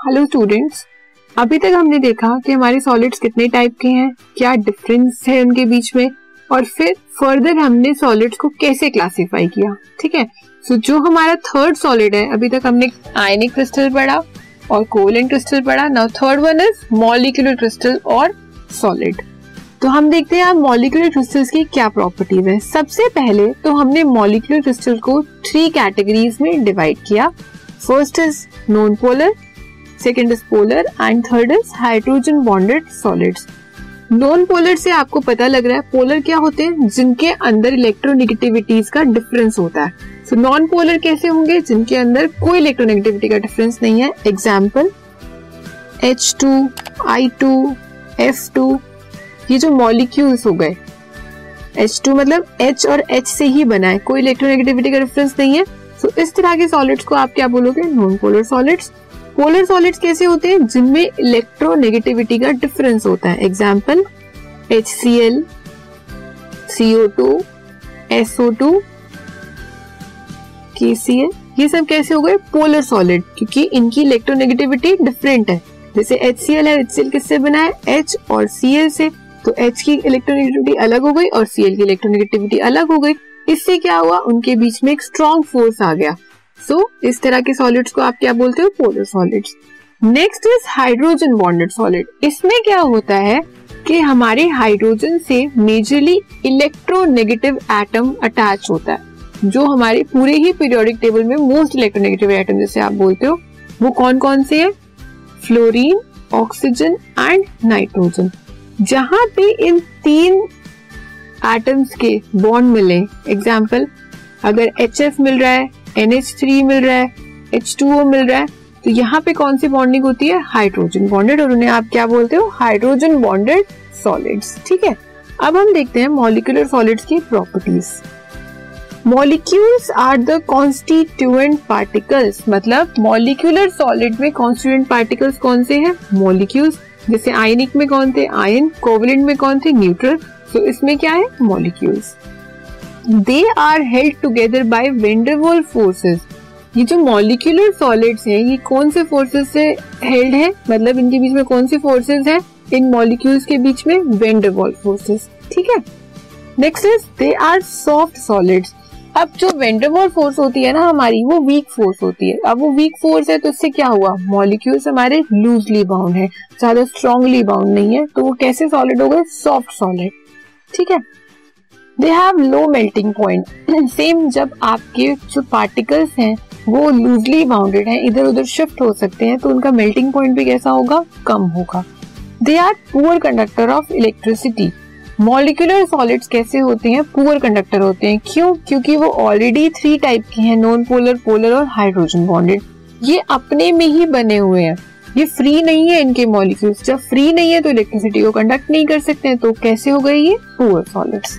Students अभी तक हमने देखा कि हमारे सॉलिड्स कितने टाइप के हैं क्या डिफरेंस है उनके बीच में और फिर फर्दर हमने सॉलिड्स को कैसे क्लासिफाई किया ठीक है? सो so, जो हमारा थर्ड सॉलिड है अभी तक हमने आयनिक क्रिस्टल पढ़ा और कोवलेंट क्रिस्टल पढ़ा। Now third one is molecular crystal और सॉलिड तो हम देखते हैं मॉलिक्यूलर क्रिस्टल्स की क्या प्रॉपर्टीज़ है सबसे पहले तो हमने मॉलिक्यूलर क्रिस्टल को थ्री कैटेगरीज में डिवाइड किया। First is non polar second is polar and third is hydrogen bonded solids non polar से आपको पता लग रहा है पोलर क्या होते हैं? जिनके अंदर इलेक्ट्रोनेगेटिविटीज का डिफरेंस होता है। सो नॉन पोलर कैसे होंगे? जिनके अंदर कोई इलेक्ट्रोनेगेटिविटी का डिफरेंस नहीं है। Example H two I two F two ये जो मॉलिक्यूल्स हो गए। एच टू मतलब एच और एच से ही बना है। कोई इलेक्ट्रोनेगेटिविटी का डिफरेंस नहीं है। सो so, इस तरह के सॉलिड्स को आप क्या बोलोगे? Non polar solids polar solids कैसे होते हैं? जिनमें इलेक्ट्रोनेगेटिविटी का डिफरेंस होता है। Example H C L CO two SO two के सी एल ये सब कैसे हो गए? पोलर सॉलिड क्योंकि इनकी इलेक्ट्रोनेगेटिविटी डिफरेंट है। जैसे एच सी एल है एच सी एल किससे बना है? एच और सी एल से। तो एच की इलेक्ट्रोनेगेटिविटी अलग हो गई और Cl की इलेक्ट्रोनेगेटिविटी अलग हो गई। इससे क्या हुआ? उनके बीच में एक स्ट्रॉन्ग फोर्स आ गया। सो so, इस तरह के सॉलिड्स को आप क्या बोलते हो? Polar solids next is hydrogen bonded solid इसमें क्या होता है कि हमारे हाइड्रोजन से मेजरली इलेक्ट्रोनेगेटिव एटम अटैच होता है जो हमारे पूरे ही पीरियोडिक टेबल में मोस्ट इलेक्ट्रोनेगेटिव एटम जैसे आप बोलते हो वो कौन कौन से हैं? फ्लोरीन ऑक्सीजन एंड नाइट्रोजन जहाँ पे इन तीन एटम्स के बॉन्ड मिले एग्ज़ाम्पल अगर एच एफ़ मिल रहा है एन एच थ्री मिल रहा है एच टू मिल रहा है। तो यहाँ पे कौन सी बॉन्डिंग होती है? हाइड्रोजन बॉन्डेड और उन्हें आप क्या बोलते हो? हाइड्रोजन बॉन्डेड सॉलिड्स ठीक है? अब हम देखते हैं मॉलिकुलर सॉलिड्स की properties molecules are the constituent particles मतलब मॉलिक्यूलर सॉलिड में कॉन्स्टिट्यूएंट पार्टिकल्स कौन से हैं? मॉलिक्यूल्स जैसे आयनिक में कौन थे? आयन कोवलेंट में कौन थे? न्यूट्रल सो so, इसमें क्या है? Molecules they are held together by van der Waals forces ये जो मॉलिक्यूलर सॉलिड्स हैं, ये कौन से फोर्सेस से हेल्ड है? मतलब इनके बीच में कौन सी फोर्सेस हैं? इन मॉलिक्यूल्स के बीच में वेंडरवॉल फोर्सेस ठीक है? Next is they are soft solids अब जो वेंडरवॉल फोर्स होती है ना हमारी, वो वीक फोर्स होती है। अब वो वीक फोर्स है तो इससे क्या हुआ? मॉलिक्यूल्स हमारे लूजली बाउंड है, ज़्यादा स्ट्रॉन्गली बाउंड नहीं है तो वो कैसे सॉलिड हो गए? सॉफ्ट सॉलिड ठीक है? They have low melting point same जब आपके जो पार्टिकल्स हैं, वो लूजली बाउंडेड हैं इधर उधर शिफ्ट हो सकते हैं तो उनका मेल्टिंग पॉइंट भी कैसा होगा? कम होगा। They are poor conductor of electricity molecular solids कैसे होते हैं? पुअर कंडक्टर होते हैं। क्यों? क्योंकि वो ऑलरेडी थ्री टाइप के हैं नॉन पोलर पोलर और हाइड्रोजन बॉन्डेड ये अपने में ही बने हुए हैं। ये फ्री नहीं है इनके मॉलिक्यूल्स जब फ्री नहीं है तो इलेक्ट्रिसिटी को कंडक्ट नहीं कर सकते हैं तो कैसे हो गए ये? Poor solids